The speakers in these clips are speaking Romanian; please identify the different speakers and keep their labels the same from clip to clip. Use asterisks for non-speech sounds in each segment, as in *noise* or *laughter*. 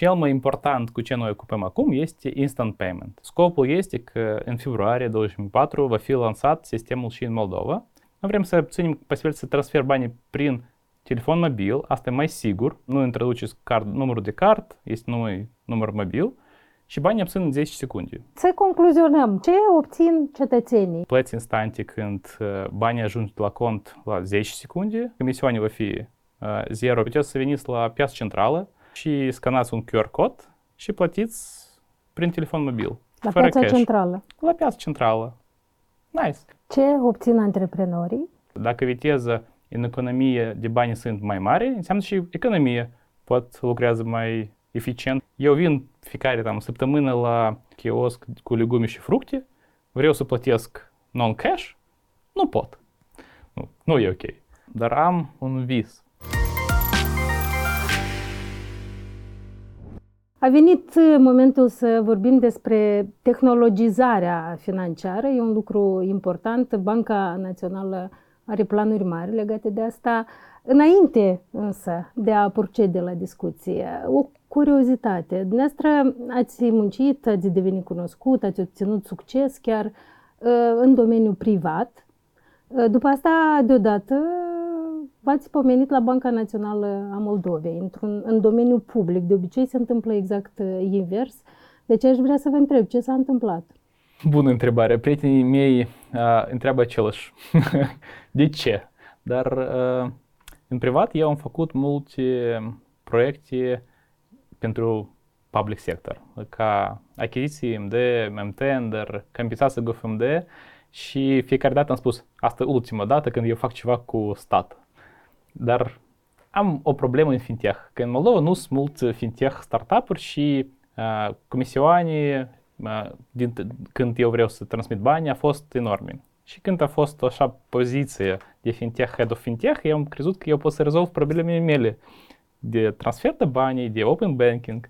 Speaker 1: cel mai important cu ce noi ocupăm acum este instant payment. Scopul este că în februarie 2024 va fi lansat sistemul și în Moldova. Noi vrem să ținem posibilitatea să transfer banii prin telefon mobil, asta e mai sigur, nu introduceți card, numărul de card, este numai număr mobil și banii obțin în 10 secunde.
Speaker 2: Să concluzionăm. Ce obțin cetățenii?
Speaker 1: Plăți instante când banii ajung la cont la 10 secunde, comisiunea va fi zero. Puteți să veniți la piața centrală și scanați un QR cod și plătiți prin telefon mobil.
Speaker 2: La piața cash. centrală?
Speaker 1: La piața centrală. Nice.
Speaker 2: Ce obțin antreprenorii?
Speaker 1: Dacă viteza în economie de bani sunt mai mari, înseamnă și economie pot lucrează mai eficient. Eu vin fiecare tam, săptămână la kiosc cu legume și fructe, vreau să plătesc non-cash, nu pot. Nu, nu e ok. Dar am un vis.
Speaker 2: A venit momentul să vorbim despre tehnologizarea financiară. E un lucru important. Banca Națională are planuri mari legate de asta. Înainte însă de a procede la discuție, o curiozitate. Dumneavoastră ați muncit, ați devenit cunoscut, ați obținut succes chiar uh, în domeniul privat. Uh, după asta, deodată, v-ați pomenit la Banca Națională a Moldovei, într-un, în domeniul public. De obicei se întâmplă exact uh, invers. Deci aș vrea să vă întreb ce s-a întâmplat.
Speaker 1: Bună întrebare. Prietenii mei uh, întreabă același. *laughs* de ce? Dar uh, în privat eu am făcut multe proiecte pentru public sector, ca achiziții MD, MTender, compensație GFMD și fiecare dată am spus, asta ultima dată când eu fac ceva cu stat. Dar am o problemă în fintech, că în Moldova nu sunt mulți fintech startup-uri și uh, comisioane uh, din, când eu vreau să transmit bani a fost enorme. Și când a fost așa poziție de fintech, head of fintech, eu am crezut că eu pot să rezolv problemele mele de transfer de bani, de open banking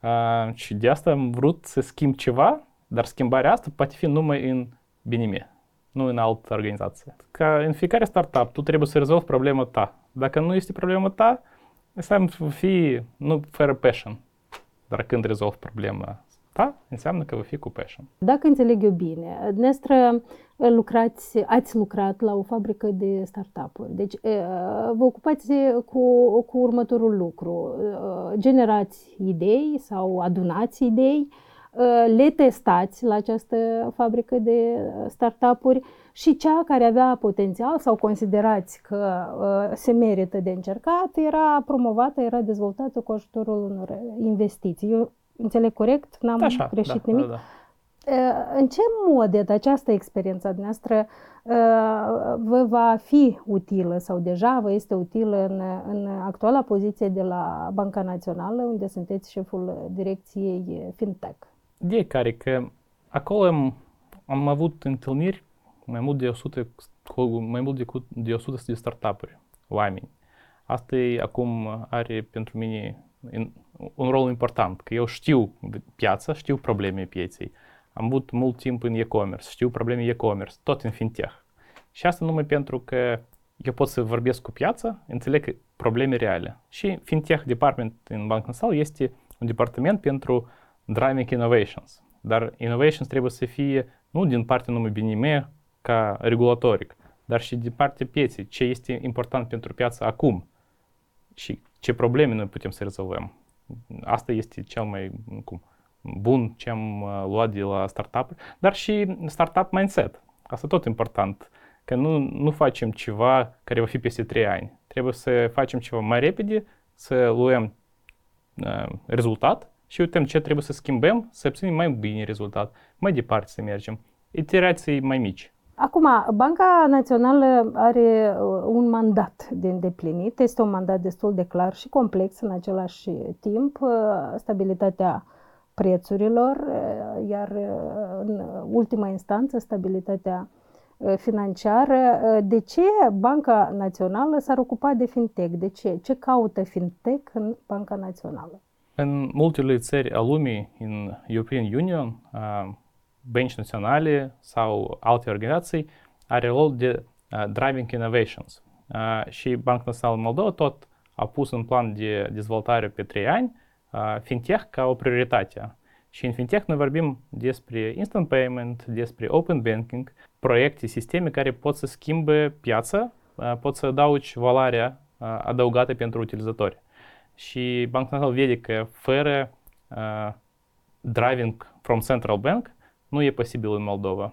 Speaker 1: uh, și de asta am vrut să schimb ceva, dar schimbarea asta poate fi numai în BNM, nu în altă organizație. Ca în fiecare startup, tu trebuie să rezolvi problema ta. Dacă nu este problema ta, înseamnă să fii nu fără passion. Dar când rezolvi problema ta, înseamnă că va fi cu passion.
Speaker 2: Dacă înțeleg eu bine, dumneavoastră lucrați, ați lucrat la o fabrică de startup-uri. Deci vă ocupați cu, cu următorul lucru. Generați idei sau adunați idei, le testați la această fabrică de startup-uri și cea care avea potențial sau considerați că se merită de încercat era promovată, era dezvoltată cu ajutorul unor investiții. Eu înțeleg corect? N-am Așa, greșit da, nimic? Da, da. În ce mod această experiență a noastră vă va fi utilă sau deja vă este utilă în, în actuala poziție de la Banca Națională, unde sunteți șeful direcției FinTech?
Speaker 1: De care că acolo am, am avut întâlniri mai mult de 100, cu mai mult de, de 100 de startup-uri, oameni. Asta e, acum are pentru mine un rol important, că eu știu piața, știu probleme pieței. Am avut mult timp în e-commerce, știu probleme e-commerce, tot în fintech. Și asta numai pentru că eu pot să vorbesc cu piața, înțeleg probleme reale. Și fintech department în Bank Național este un departament pentru driving innovations. Dar innovations trebuie să fie nu din partea numai BNM ca regulatoric, dar și din partea pieței, ce este important pentru piață acum și ce probleme noi putem să rezolvăm. Asta este cel mai cum, bun ce am uh, luat de la startup, dar și startup mindset. Asta tot important, că nu, nu facem ceva care va fi peste 3 ani. Trebuie să facem ceva mai repede, să luăm uh, rezultat și uităm ce trebuie să schimbăm, să obținem mai bine rezultat, mai departe să mergem. Iterații mai mici.
Speaker 2: Acum, Banca Națională are uh, un mandat de îndeplinit. Este un mandat destul de clar și complex în același timp. Uh, stabilitatea prețurilor, uh, iar în ultima instanță stabilitatea financiară. De ce Banca Națională s-ar ocupa de fintech? De ce? Ce caută fintech în Banca Națională?
Speaker 1: În multele țări a lumii, în European Union, bănci naționale sau alte organizații are rol de uh, driving innovations. Uh, și Banca Națională Moldova tot a pus un plan de dezvoltare pe trei ani uh, fintech ca o prioritate. Și în fintech noi vorbim despre instant payment, despre open banking, proiecte, sisteme care pot să schimbe piața, uh, pot să adaugi valoarea uh, adăugată pentru utilizatori. Și Banca Națională vede că fără uh, driving from central bank nu e posibil în Moldova.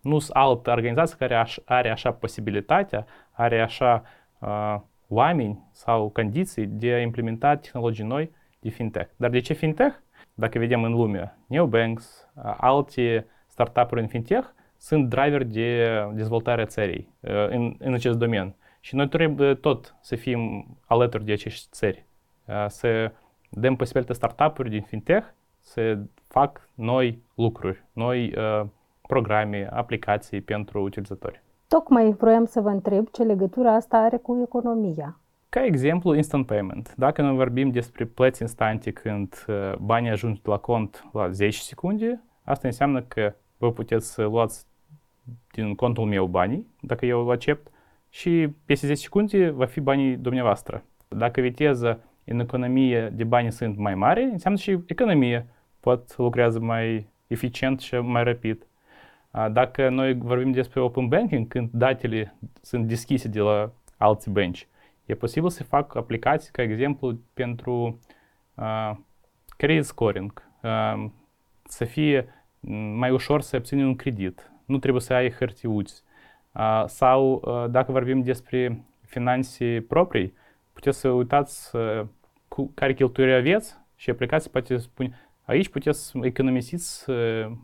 Speaker 1: Nu sunt altă organizație care are așa posibilitatea, are așa uh, oameni sau condiții de a implementa tehnologii noi de fintech. Dar de ce fintech? Dacă vedem în lume, neobanks, alte startup-uri în fintech sunt driver de dezvoltare a țării în, în acest domeniu. Și noi trebuie tot să fim alături de acești țări, să dăm posibilitatea startup-uri din fintech să fac noi lucruri, noi uh, programe, aplicații pentru utilizatori.
Speaker 2: Tocmai vroiam să vă întreb ce legătură asta are cu economia.
Speaker 1: Ca exemplu, instant payment. Dacă noi vorbim despre plăți instante când uh, banii ajung la cont la 10 secunde, asta înseamnă că vă puteți să luați din contul meu banii, dacă eu îl accept, și peste 10 secunde va fi banii dumneavoastră. Dacă viteza în economie de bani sunt mai mari, înseamnă și economie pot lucrează mai eficient și mai rapid. Dacă noi vorbim despre open banking, când datele sunt deschise de la alți bănci, e posibil să fac aplicații, ca exemplu, pentru uh, credit scoring, uh, să fie mai ușor să obținem un credit, nu trebuie să ai hârtiuți. Uh, sau uh, dacă vorbim despre finanțe proprii, puteți să uitați uh, cu care cheltuieli aveți și aplicații poate spune Aici puteți economisiți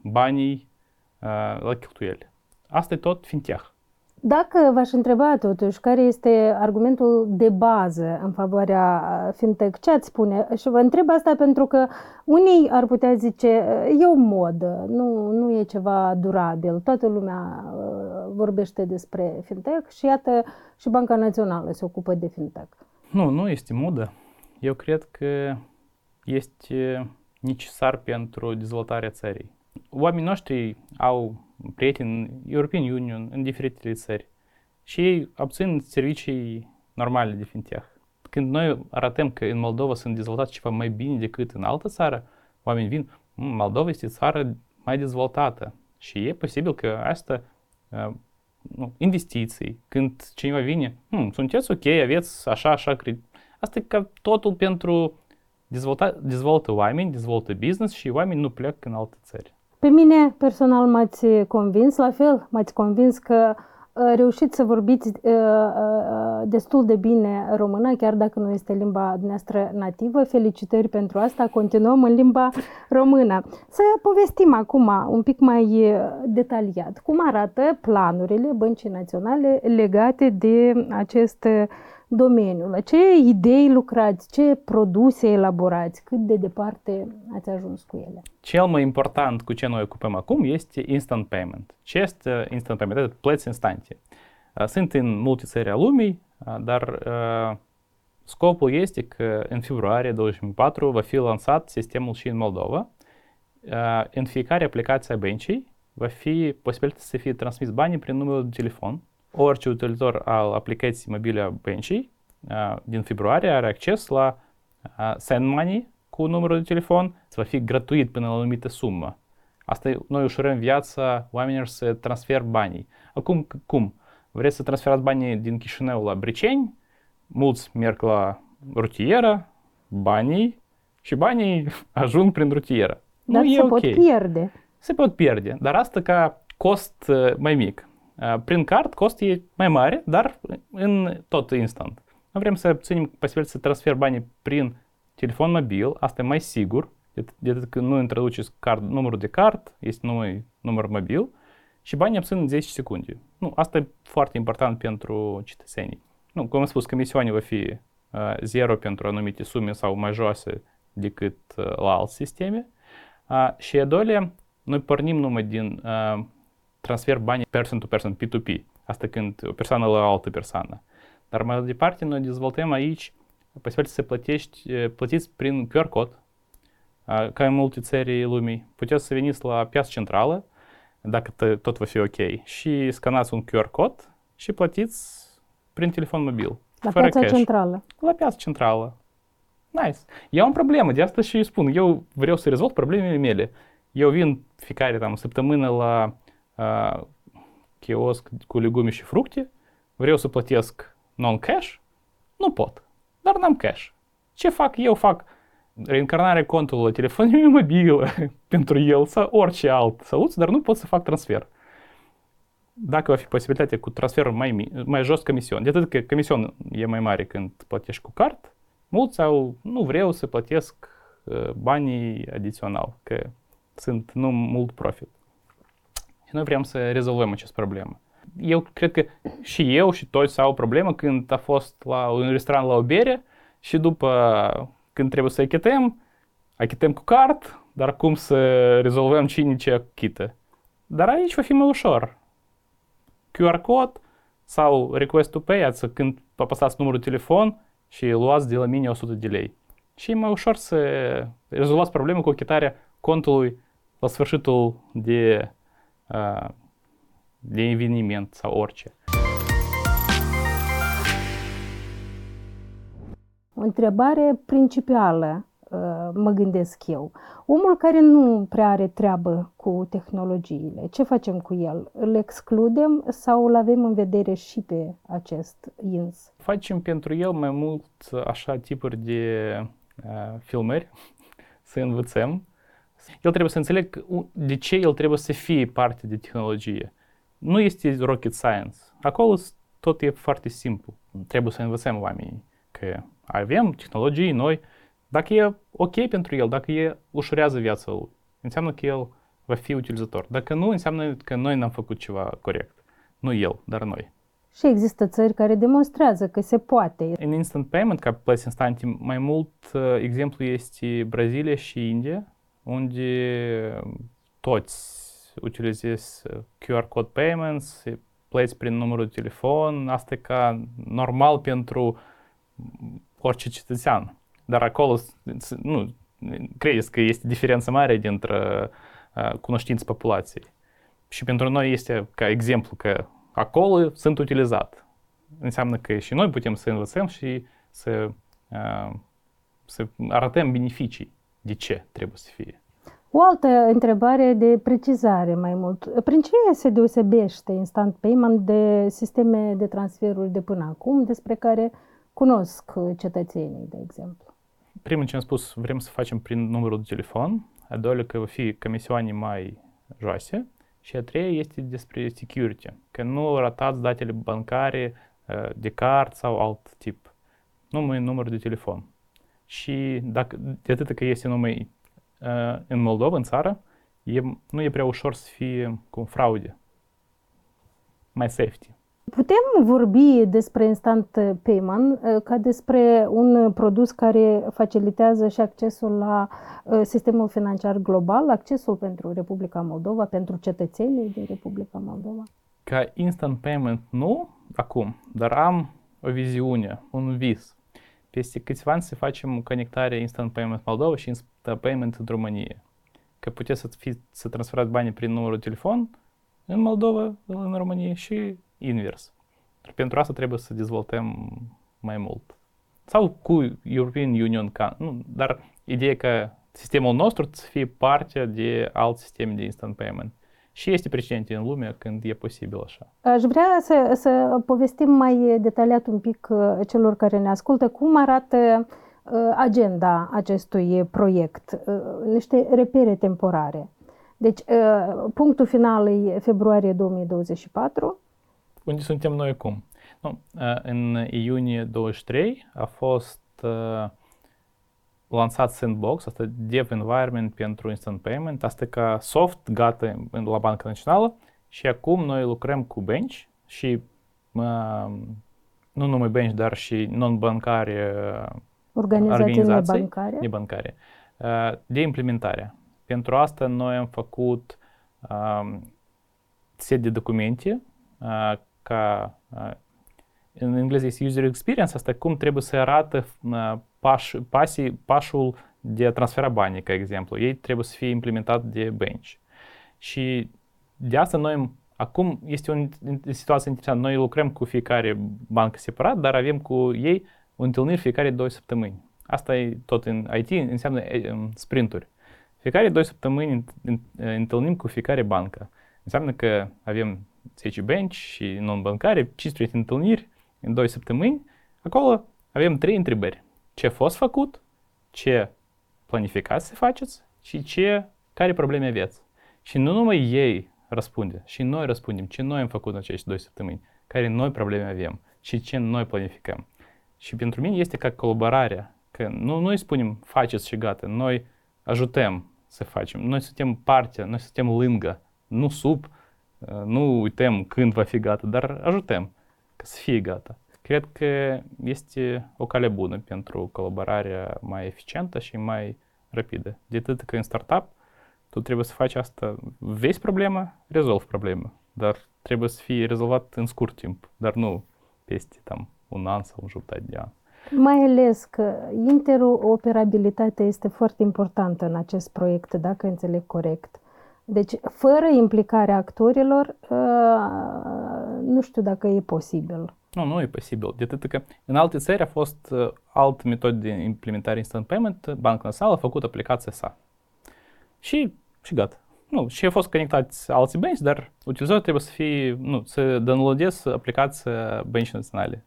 Speaker 1: banii la cheltuieli. Asta e tot fintech.
Speaker 2: Dacă v-aș întreba totuși care este argumentul de bază în favoarea fintech, ce ați spune? Și vă întreb asta pentru că unii ar putea zice e o modă, nu, nu e ceva durabil, toată lumea vorbește despre fintech și iată și Banca Națională se ocupă de fintech.
Speaker 1: Nu, nu este modă. Eu cred că este necesar pentru dezvoltarea țării. Oamenii noștri au prieteni în European Union, în diferitele țări și ei obțin servicii normale de fintech. Când noi arătăm că în Moldova sunt dezvoltați ceva mai bine decât în altă țară, oamenii vin, Moldova este țară mai dezvoltată și e posibil că asta uh, nu, investiții, când cineva vine, hm, sunteți ok, aveți așa, așa, cred. Asta e ca totul pentru dezvolta, dezvoltă oameni, dezvoltă business și oamenii nu pleacă în alte țări.
Speaker 2: Pe mine personal m-ați convins, la fel m-ați convins că uh, reușiți să vorbiți uh, uh, destul de bine română, chiar dacă nu este limba noastră nativă. Felicitări pentru asta, continuăm în limba română. Să povestim acum un pic mai detaliat cum arată planurile Băncii Naționale legate de acest domeniul, la ce idei lucrați, ce produse elaborați, cât de departe ați ajuns cu ele?
Speaker 1: Cel mai important cu ce noi ocupăm acum este instant payment. Ce este instant payment? Adică plăți instante. Sunt în multe țări a lumii, dar scopul este că în februarie 2004 va fi lansat sistemul și în Moldova. În fiecare aplicație a băncii va fi posibilitatea să fie transmis banii prin numărul de telefon orice utilizator al aplicației mobile a băncii din februarie are acces la Send Money cu numărul de telefon, să va fi gratuit până la o anumită sumă. Asta noi ușurăm viața oamenilor să transfer banii. Acum, cum? Vreți să transferați banii din Chișinău la Briceni, mulți merg la rutieră, banii și banii *laughs* ajung prin rutieră.
Speaker 2: Dar
Speaker 1: nu
Speaker 2: se
Speaker 1: e
Speaker 2: pot
Speaker 1: okay.
Speaker 2: pierde.
Speaker 1: Se pot pierde, dar asta ca cost mai mic. Prin card costul e mai mare, dar în tot instant. Noi vrem să obținem posibilitatea să transfer banii prin telefon mobil, asta e mai sigur, de atât că nu introduceți card, numărul de card, este numai număr mobil și banii obțin în 10 secunde. Nu, asta e foarte important pentru cetățenii. Nu, cum am spus, comisiunea va fi uh, zero pentru anumite sume sau mai joase decât uh, la alte sisteme. Uh, și a doilea, noi pornim numai din uh, transfer banii person to person, P2P. Asta când o persoană la o altă persoană. Dar mai departe noi dezvoltăm aici posibilitatea să plătești, plătiți prin QR cod, ca în multe țări lumii. Puteți să veniți la piața centrală, dacă tot va fi ok, și scanați un QR cod și plătiți prin telefon mobil.
Speaker 2: La piața cash. centrală.
Speaker 1: La piața centrală. Nice. Eu am problemă, de asta și îi spun. Eu vreau să rezolv problemele mele. Eu vin fiecare tam, săptămână la uh, chiosc cu legume și fructe, vreau să plătesc non-cash, nu pot, dar n-am cash. Ce fac? Eu fac reîncarnarea contului la telefonul mobil *laughs* pentru el sau orice alt soluție, dar nu pot să fac transfer. Dacă va fi posibilitatea cu transferul mai, mai jos comision, de atât că comision e mai mare când plătești cu card, mulți au, nu vreau să plătesc uh, banii adițional, că sunt nu mult profit. Și noi vrem să rezolvăm această problemă. Eu cred că și eu și toți au o problemă când a fost la un restaurant la o bere și după când trebuie să achităm, achităm cu card, dar cum să rezolvăm cine ce achită. Dar aici va fi mai ușor. QR code sau request to pay, adică când apăsați numărul de telefon și luați de la mine 100 de lei. Și e mai ușor să rezolvați problema cu achitarea contului la sfârșitul de, de eveniment sau orice.
Speaker 2: O întrebare principală mă gândesc eu. Omul care nu prea are treabă cu tehnologiile, ce facem cu el? Îl excludem sau îl avem în vedere și pe acest ins?
Speaker 1: Facem pentru el mai mult așa tipuri de uh, filmări, *laughs* să învățăm. El trebuie să înțeleg de ce el trebuie să fie parte de tehnologie. Nu este rocket science. Acolo tot e foarte simplu. Trebuie să învățăm oamenii că avem tehnologii noi, dacă e ok pentru el, dacă e ușurează viața lui, înseamnă că el va fi utilizator. Dacă nu, înseamnă că noi n-am făcut ceva corect. Nu el, dar noi.
Speaker 2: Și există țări care demonstrează că se poate.
Speaker 1: În instant payment, ca plăți instante, mai mult exemplu este Brazilia și India, unde toți utilizează QR code payments, plăți prin numărul de telefon, asta e ca normal pentru orice cetățean. Dar acolo, nu, credeți că este diferență mare dintre uh, cunoștințe populației. Și pentru noi este ca exemplu că acolo sunt utilizat. Înseamnă că și noi putem să învățăm și să, uh, să arătăm beneficii de ce trebuie să fie.
Speaker 2: O altă întrebare de precizare mai mult. Prin ce se deosebește Instant Payment de sisteme de transferuri de până acum, despre care cunosc cetățenii, de exemplu?
Speaker 1: Primul ce am spus, vrem să facem prin numărul de telefon, a doilea că va fi comisioane mai joase și a treia este despre security, că nu ratați datele bancare de card sau alt tip, numai numărul de telefon. Și dacă, de atât că este numai în Moldova, în țară, e, nu e prea ușor să fie cu fraude, mai safety.
Speaker 2: Putem vorbi despre instant payment ca despre un produs care facilitează și accesul la sistemul financiar global, accesul pentru Republica Moldova, pentru cetățenii din Republica Moldova?
Speaker 1: Ca instant payment nu acum, dar am o viziune, un vis. Peste câțiva ani să facem conectarea Instant Payment Moldova și Instant Payment în România. Că puteți să, fi, să transferați banii prin numărul de telefon în Moldova, în România și invers. Dar pentru asta trebuie să dezvoltăm mai mult. Sau cu European Union, ca, nu, dar ideea că sistemul nostru să fie parte de alt sistem de instant payment. Și este precedente în lume când e posibil așa.
Speaker 2: Aș vrea să, să povestim mai detaliat un pic celor care ne ascultă cum arată agenda acestui proiect, niște repere temporare. Deci, punctul final e februarie 2024,
Speaker 1: unde suntem noi acum? Nu, în iunie 23 a fost uh, lansat Sandbox, asta Dev Environment pentru Instant Payment, asta ca soft gata la Banca Națională. Și acum noi lucrăm cu Bench și uh, nu numai Bench, dar și non-bancare
Speaker 2: organizații, organizații nebancare,
Speaker 1: nebancare. Uh, de implementare. Pentru asta noi am făcut uh, set de documente uh, ca în engleză este user experience, asta cum trebuie să arată paș, pasi, pașul de a transfera banii, ca exemplu. Ei trebuie să fie implementat de bench. Și de asta noi acum este o situație interesantă. Noi lucrăm cu fiecare bancă separat, dar avem cu ei o întâlnire fiecare două săptămâni. asta e tot în IT, înseamnă um, sprinturi. Fiecare două săptămâni întâlnim cu fiecare bancă. Înseamnă că avem 10 bench și non-bancare, 15 întâlniri în 2 săptămâni. Acolo avem trei întrebări. Ce a fost făcut, ce planificați să faceți și ce, care probleme aveți. Și nu numai ei răspunde, și noi răspundem ce noi am făcut în acești 2 săptămâni, care noi probleme avem și ce noi planificăm. Și pentru mine este ca colaborarea, că nu noi spunem faceți și gata, noi ajutăm să facem, noi suntem partea, noi suntem lângă, nu sub, nu uităm când va fi gata, dar ajutăm ca să fie gata. Cred că este o cale bună pentru colaborarea mai eficientă și mai rapidă. De atât că în startup tu trebuie să faci asta, vezi problema, rezolvi problema, dar trebuie să fie rezolvat în scurt timp, dar nu peste tam, un an sau un jumătate de an.
Speaker 2: Mai ales că interoperabilitatea este foarte importantă în acest proiect, dacă înțeleg corect. Deci, fără implicarea actorilor, uh, nu știu dacă e posibil.
Speaker 1: Nu, nu e posibil. De atât că în alte țări a fost uh, altă metodă de implementare instant payment, Banca Națională a făcut aplicația sa. Și, și gata. Nu, și a fost conectați alții bănci, dar utilizatorul trebuie să fie, nu, să downloadeze aplicația băncii naționale.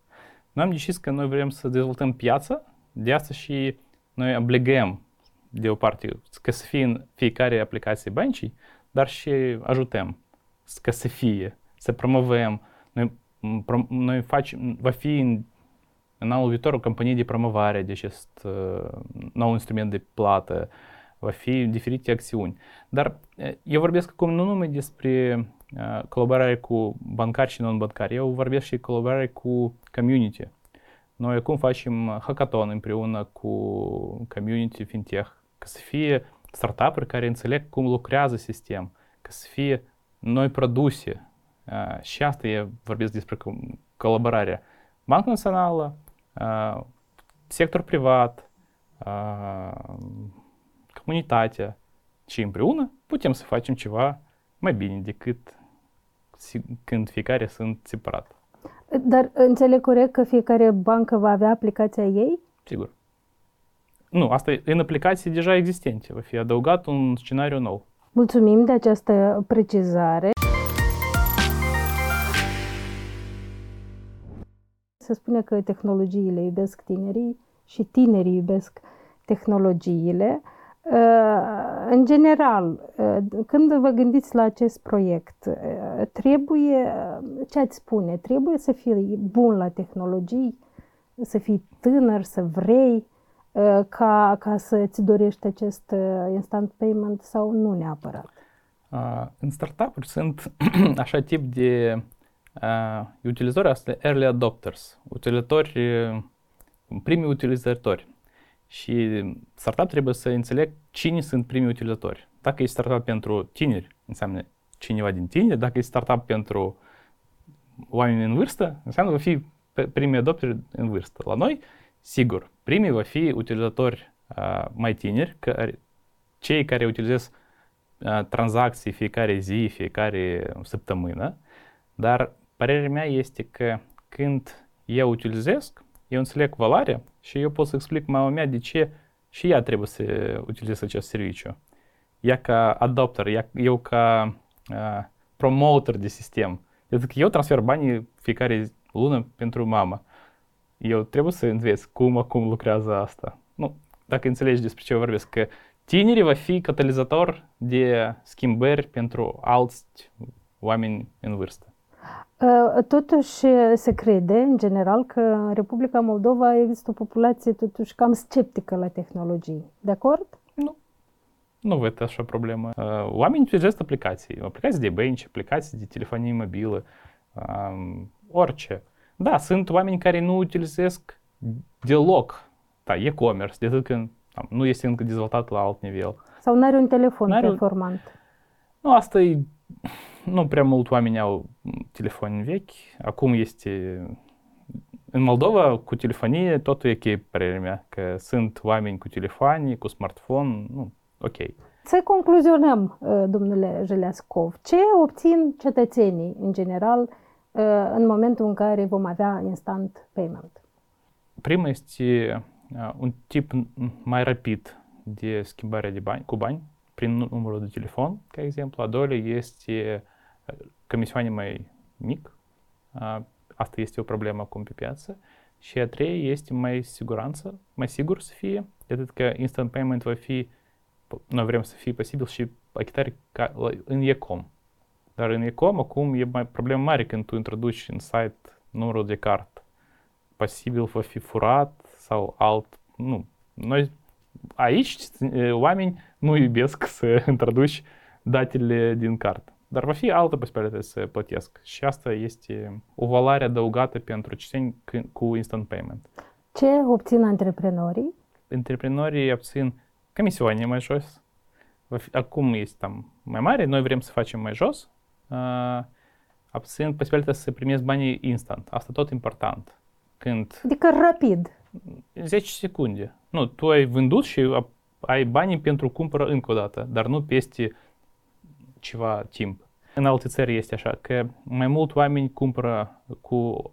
Speaker 1: Noi am decis că noi vrem să dezvoltăm piața, de asta și noi obligăm de o parte ca să fie în fiecare aplicație băncii, dar și ajutăm ca să fie, să promovăm. Noi, noi facem, va fi în, în anul viitor o companie de promovare de acest uh, nou instrument de plată, va fi diferite acțiuni. Dar eu vorbesc acum nu numai despre uh, colaborare cu bancari și non-bancari, eu vorbesc și colaborare cu community. Noi acum facem hackathon împreună cu community fintech, ca să fie startup-uri care înțeleg cum lucrează sistem, ca să fie noi produse. Uh, și asta e, vorbesc despre colaborarea. Banca Națională, uh, sector privat, uh, comunitatea și împreună putem să facem ceva mai bine decât când fiecare sunt separat.
Speaker 2: Dar înțeleg corect că fiecare bancă va avea aplicația ei?
Speaker 1: Sigur. Nu, asta e în aplicații deja existente. Va fi adăugat un scenariu nou.
Speaker 2: Mulțumim de această precizare. Se spune că tehnologiile iubesc tinerii și tinerii iubesc tehnologiile. În general, când vă gândiți la acest proiect, trebuie, ce ați spune, trebuie să fii bun la tehnologii, să fii tânăr, să vrei ca, ca să-ți dorești acest instant payment sau nu neapărat?
Speaker 1: În startup-uri sunt *clears throat* așa tip de uh, utilizatori, asta early adopters, utilizatori, primii utilizatori. Și startup trebuie să înțeleg cine sunt primii utilizatori. Dacă e startup pentru tineri, înseamnă cineva din tineri. Dacă e startup pentru oameni în vârstă, înseamnă va fi primii adopteri în vârstă. La noi, sigur, primii va fi utilizatori uh, mai tineri, care, cei care utilizează uh, tranzacții fiecare zi, fiecare săptămână, dar părerea mea este că când eu utilizez, eu înțeleg valoarea și eu pot să explic mama mea de ce și ea trebuie să utilizeze acest serviciu. Ea ca adopter, eu ca uh, promoter de sistem. Adică eu transfer banii fiecare lună pentru mama. Eu trebuie să înveț cum acum lucrează asta. Nu, dacă înțelegi despre ce vorbesc, că tinerii va fi catalizator de schimbări pentru alți oameni în vârstă.
Speaker 2: Ă, totuși se crede, în general, că în Republica Moldova există o populație totuși cam sceptică la tehnologii. De acord?
Speaker 1: Nu. Nu văd așa problemă. Ă, oamenii utilizează aplicații. Aplicații de bănci, aplicații de telefonie mobilă, orice. Da, sunt oameni care nu utilizează deloc da, e-commerce, de atât când nu este încă dezvoltat la alt nivel.
Speaker 2: Sau nu are un telefon n-are performant.
Speaker 1: Nu, asta e nu prea mult oameni au telefon vechi. Acum este... În Moldova, cu telefonie, totul e ok, părerea mea, că sunt oameni cu telefoane, cu smartphone, nu, ok.
Speaker 2: Să concluzionăm, uh, domnule Jeleascov, ce obțin cetățenii, în general, uh, în momentul în care vom avea instant payment?
Speaker 1: Prima este uh, un tip mai rapid de schimbare de bani, cu bani prin numărul de telefon, ca exemplu. A doilea este comisioane mai mic. Asta este o problemă acum pe piață. Și a treia este mai siguranță, mai sigur să fie, de atât că instant payment va fi, noi vrem să fie posibil și achitare ca, în Ecom. Dar în Ecom acum e mai problemă mare când tu introduci în site numărul de card. Posibil va fi furat sau alt, nu. Noi aici oameni nu iubesc să introduci datele din card. Dar va fi altă posibilitate să plătesc. Și asta este o valoare adăugată pentru cetățeni cu instant payment.
Speaker 2: Ce obțin antreprenorii?
Speaker 1: Antreprenorii obțin comisioane mai jos. Acum este tam mai mare, noi vrem să facem mai jos. Uh, obțin posibilitatea să primesc banii instant. Asta tot important. Când...
Speaker 2: Adică rapid.
Speaker 1: 10 secunde. Nu, tu ai vândut și ai banii pentru cumpără încă o dată, dar nu peste ceva timp. În alte țări este așa că mai mult oameni cumpără cu,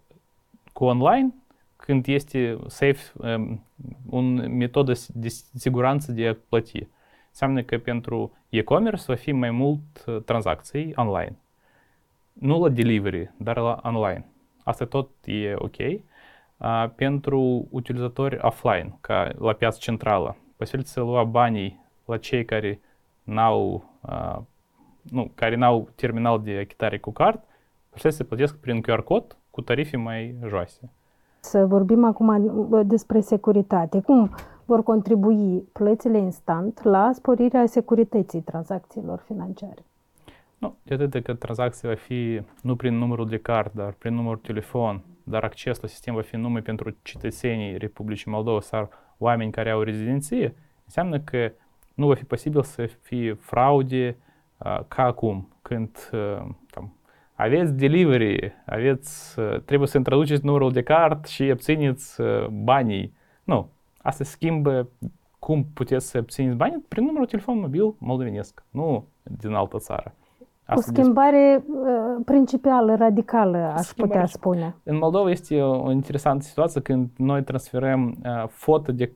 Speaker 1: cu online când este safe, um, un metodă de siguranță de a plăti. Înseamnă că pentru e-commerce va fi mai mult uh, tranzacții online. Nu la delivery, dar la online. Asta tot e ok. Uh, pentru utilizatori offline, ca la piața centrală, posibil lua banii la cei care n-au uh, nu, care n-au terminal de achitare cu card, puteți să plătesc prin QR cod cu tarife mai joase.
Speaker 2: Să vorbim acum despre securitate. Cum vor contribui plățile instant la sporirea securității tranzacțiilor financiare?
Speaker 1: Nu, de atât că tranzacția va fi nu prin numărul de card, dar prin numărul telefon, dar acces la sistem va fi numai pentru cetățenii Republicii Moldova sau oameni care au rezidenție, înseamnă că nu va fi posibil să fie fraude, ca acum, când tam, aveți delivery, aveți, trebuie să introduceți numărul de card și obțineți banii. Nu, asta schimbă cum puteți să obțineți banii prin numărul telefon mobil moldovenesc, nu din altă țară.
Speaker 2: Asta o schimbare des... principală, radicală, aș schimbare. putea spune.
Speaker 1: În Moldova este o interesantă situație când noi transferăm uh, foto de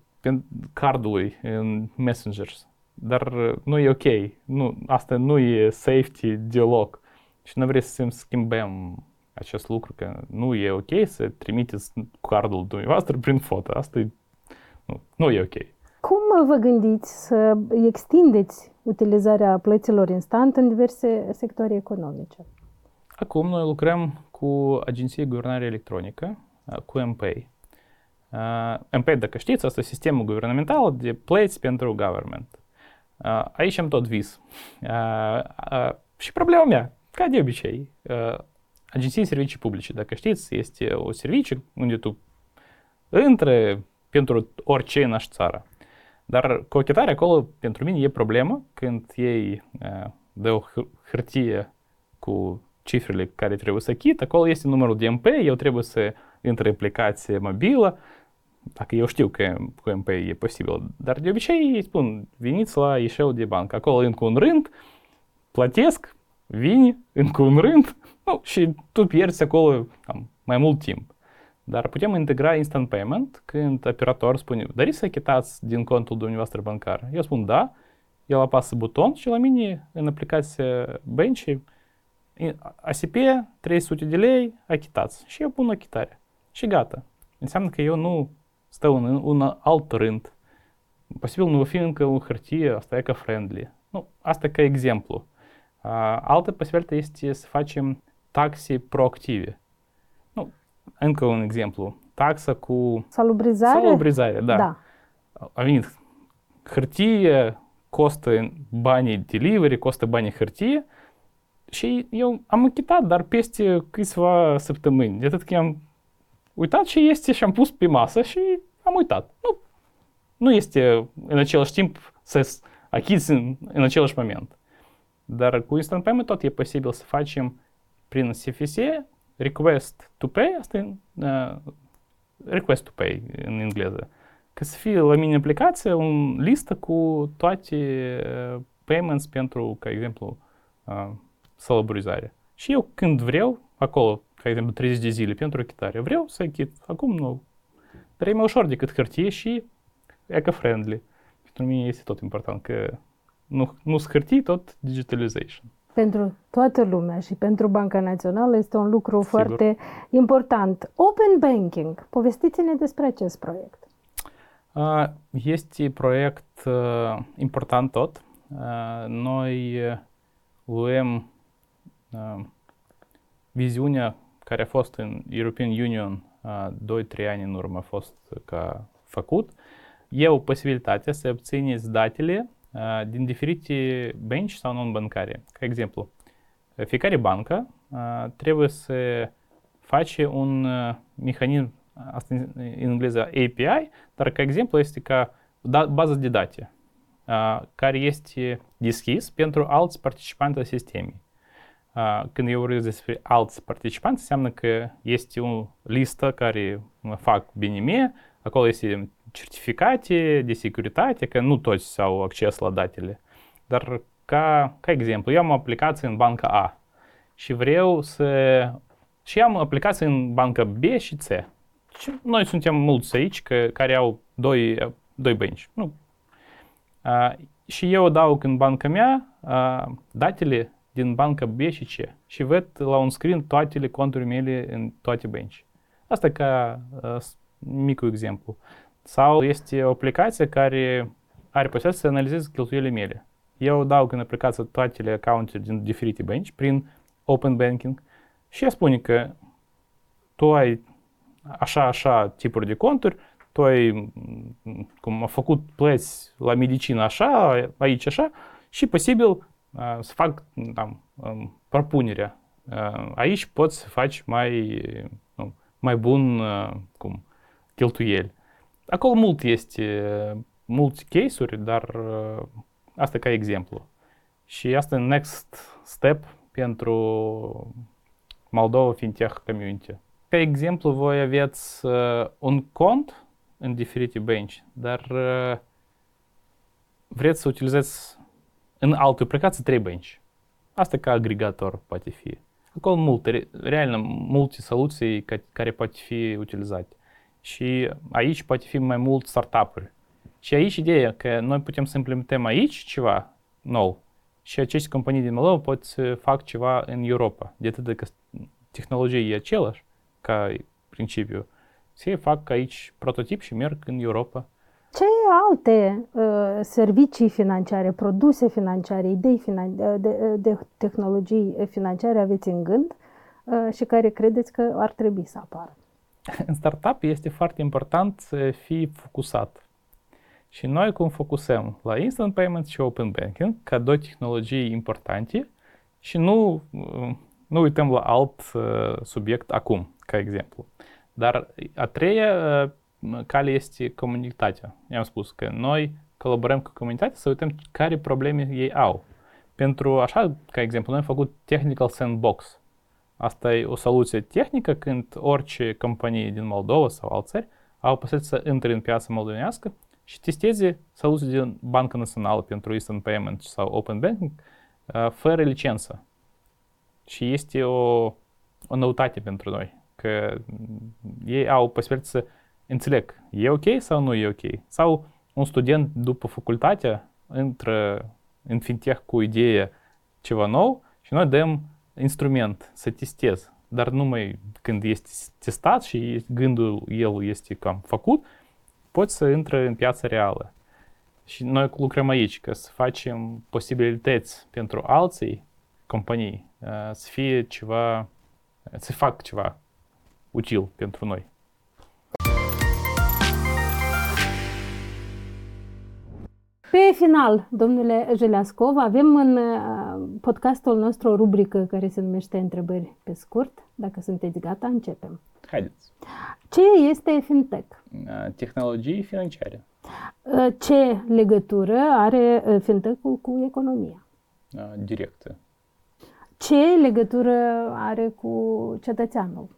Speaker 1: cardului în Messengers dar nu e ok. Nu, asta nu e safety deloc. Și nu vrem să schimbăm acest lucru, că nu e ok să trimiteți cardul dumneavoastră prin foto. Asta e, nu, nu e ok.
Speaker 2: Cum vă gândiți să extindeți utilizarea plăților instant în diverse sectoare economice?
Speaker 1: Acum noi lucrăm cu Agenția Guvernare Electronică, cu MPay. Uh, MPay, dacă știți, asta e sistemul guvernamental de plăți pentru government. Aici am tot vis. Și problema mea, ca de obicei, agenții servicii publice, dacă știți, este o serviciu unde tu intră pentru orice în țară. Dar cochetarea acolo pentru mine e problemă când ei dă o hârtie cu cifrele care trebuie să chit, acolo este numărul de MP, eu trebuie să intre aplicație mobilă, dacă eu știu că cu MP e posibil, dar de obicei îi spun, veniți la ieșeul de bancă, acolo încă un rând, plătesc, vine încă un rând, nu, și tu pierzi acolo am, mai mult timp. Dar putem integra instant payment când operator spune, doriți să achitați din contul dumneavoastră bancar? Eu spun da, el apasă buton și la mine în aplicația Bench ASP 300 de lei, achitați. Și eu pun achitare. Și gata. Înseamnă că eu nu stau în un alt rând. Posibil nu va fi încă o hârtie, asta e ca friendly. Nu, asta ca exemplu. Altă posibilitate este să facem taxe proactive. Nu, încă un exemplu. Taxa cu...
Speaker 2: Salubrizare?
Speaker 1: Salubrizare, da. da. A venit hârtie, costă banii delivery, costă banii hârtie și eu am închitat, dar peste câțiva săptămâni. De atât că am uitat ce este și am pus pe masă și am uitat. Nu, nu este în același timp să achizi în, în același moment. Dar cu Instant Payment tot e posibil să facem prin SFS request to pay, asta e uh, request to pay în engleză. Ca să fie la mine aplicație un listă cu toate uh, payments pentru, ca exemplu, uh, salaburizare. Și eu când vreau, acolo ca exemplu, 30 de zile pentru achitare. Vreau să achit. Acum nu. dar e mai ușor decât hârtie și eco-friendly. Pentru mine este tot important că nu, nu hârtii, tot digitalization.
Speaker 2: Pentru toată lumea și pentru Banca Națională este un lucru Sigur. foarte important. Open Banking. Povestiți-ne despre acest proiect.
Speaker 1: Este proiect important tot. Noi luăm viziunea care a fost în European Union 2-3 ani în urmă a fost ca făcut. E o posibilitate să obțineți datele din diferite bănci sau non-bancare. Ca exemplu, fiecare bancă trebuie să face un mecanism, asta în engleză API, dar ca exemplu este ca bază de date care este deschis pentru alți participanți la sisteme. Când eu vorbesc despre alți participanți, înseamnă că este o listă care fac bine mie, acolo este certificate de securitate, că nu toți au acces la datele. Dar ca, ca exemplu, eu am o aplicație în banca A și vreau să... și am aplicație în banca B și C. Și noi suntem mulți aici că, care au doi, doi bănci. Nu. A, și eu adaug în banca mea a, datele din banca B și C și văd la un screen toate conturile mele în toate bănci. Asta ca a, micul exemplu. Sau este o aplicație care are posibilitatea să analizeze cheltuielile mele. Eu dau în aplicație toate accounturi din diferite bănci prin Open Banking și ea spune că tu ai așa, așa tipuri de conturi, tu ai cum a făcut plăți la medicină așa, aici așa și posibil uh, să fac da, um, propunerea. Uh, aici poți să faci mai, uh, mai bun uh, cum, cheltuieli. Acolo mult este, mulți case-uri, dar asta ca exemplu. Și asta e next step pentru Moldova FinTech Community. Ca exemplu, voi aveți uh, un cont în diferite bănci, dar uh, vreți să utilizați în alte aplicații trei bănci. Asta ca agregator poate fi. Acolo multe, real multe soluții care poate fi utilizate. Și aici poate fi mai mult startup-uri. Și aici ideea că noi putem să implementăm aici ceva nou și aceste companii din Moldova pot să fac ceva în Europa. De atât că tehnologia e același ca principiu. Se fac aici prototip și merg în Europa.
Speaker 2: Ce alte uh, servicii financiare, produse financiare, idei finan- de, de, de tehnologii financiare aveți în gând uh, și care credeți că ar trebui să apară? *laughs*
Speaker 1: în startup este foarte important să fii focusat. Și noi cum focusăm la Instant Payments și Open Banking ca două tehnologii importante și nu, nu uităm la alt uh, subiect acum, ca exemplu. Dar a treia uh, cale este comunitatea. I-am spus că noi colaborăm cu comunitatea să uităm care probleme ei au. Pentru așa, ca exemplu, noi am făcut Technical Sandbox. Asta e o soluție tehnică când orice companie din Moldova sau alt țări au posibilitatea să intre în piața moldovenească și testeze soluții din Banca Națională pentru Instant Payment sau Open Banking fără licență. Și este o, o noutate pentru noi, că ei au posibilitatea să înțeleg, e ok sau nu e ok. Sau un student după facultate intră în fintech cu idee ceva nou și noi dăm instrument să testez, dar numai când este testat și gândul el este cam făcut, poți să intre în piața reală. Și noi lucrăm aici, ca să facem posibilități pentru alții companii să fie ceva, să fac ceva util pentru noi.
Speaker 2: Pe final, domnule Jeleascov, avem în uh, podcastul nostru o rubrică care se numește Întrebări pe scurt. Dacă sunteți gata, începem.
Speaker 1: Haideți.
Speaker 2: Ce este fintech?
Speaker 1: Uh, tehnologii financiare.
Speaker 2: Uh, ce legătură are fintech-ul cu economia?
Speaker 1: Directă.
Speaker 2: Ce legătură are cu cetățeanul?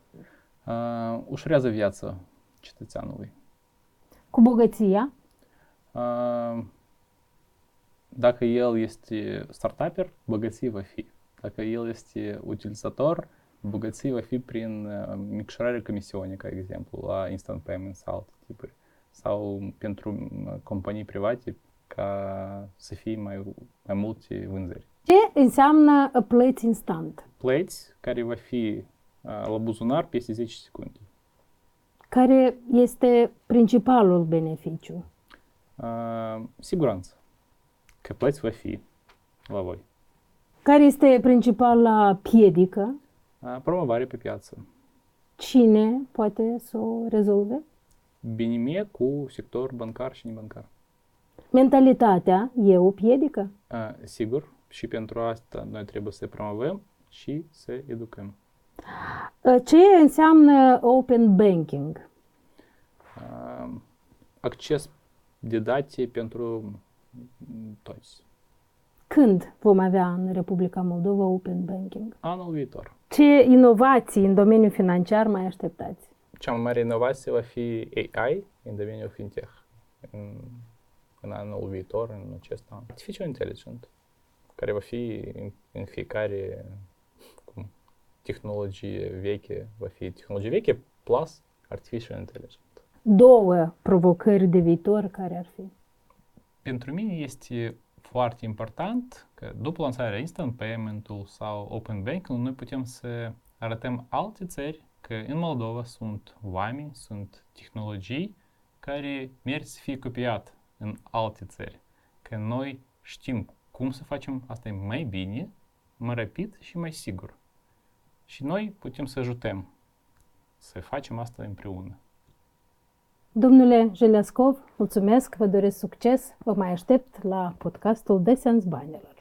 Speaker 1: Uh, ușurează viața cetățeanului.
Speaker 2: Cu bogăția?
Speaker 1: Uh, dacă el este startuper, bogăție va fi. Dacă el este utilizator, bogății va fi prin uh, micșorarea comisiunii, ca exemplu, la instant payments sau alte tipuri. Sau pentru uh, companii private ca să fie mai, mai multe vânzări.
Speaker 2: Ce înseamnă uh, plăți instant?
Speaker 1: Plăți care va fi uh, la buzunar peste 10 secunde.
Speaker 2: Care este principalul beneficiu?
Speaker 1: Uh, siguranță că plăți va fi la voi.
Speaker 2: Care este principala piedică?
Speaker 1: Uh, promovare pe piață.
Speaker 2: Cine poate să o rezolve?
Speaker 1: BNM cu sector bancar și nebancar.
Speaker 2: Mentalitatea e o piedică?
Speaker 1: Uh, sigur, și pentru asta noi trebuie să promovăm și să educăm.
Speaker 2: Ce înseamnă open banking?
Speaker 1: Uh, acces de date pentru toți.
Speaker 2: Când vom avea în Republica Moldova open banking?
Speaker 1: Anul viitor.
Speaker 2: Ce inovații în domeniul financiar mai așteptați?
Speaker 1: Cea mai mare inovație va fi AI în domeniul fintech în, în anul viitor, în acest an. Artificial Intelligent, care va fi în, în fiecare cum, tehnologie veche, va fi tehnologie veche plus Artificial Intelligent.
Speaker 2: Două provocări de viitor care ar fi?
Speaker 1: Pentru mine este foarte important că după lansarea Instant Payment-ul sau Open Banking, noi putem să arătăm alte țări că în Moldova sunt oameni, sunt tehnologii care merg să fie copiat în alte țări. Că noi știm cum să facem asta mai bine, mai rapid și mai sigur. Și noi putem să ajutăm să facem asta împreună.
Speaker 2: Domnule Jelescov, mulțumesc, vă doresc succes, vă mai aștept la podcastul Deseans Banilor.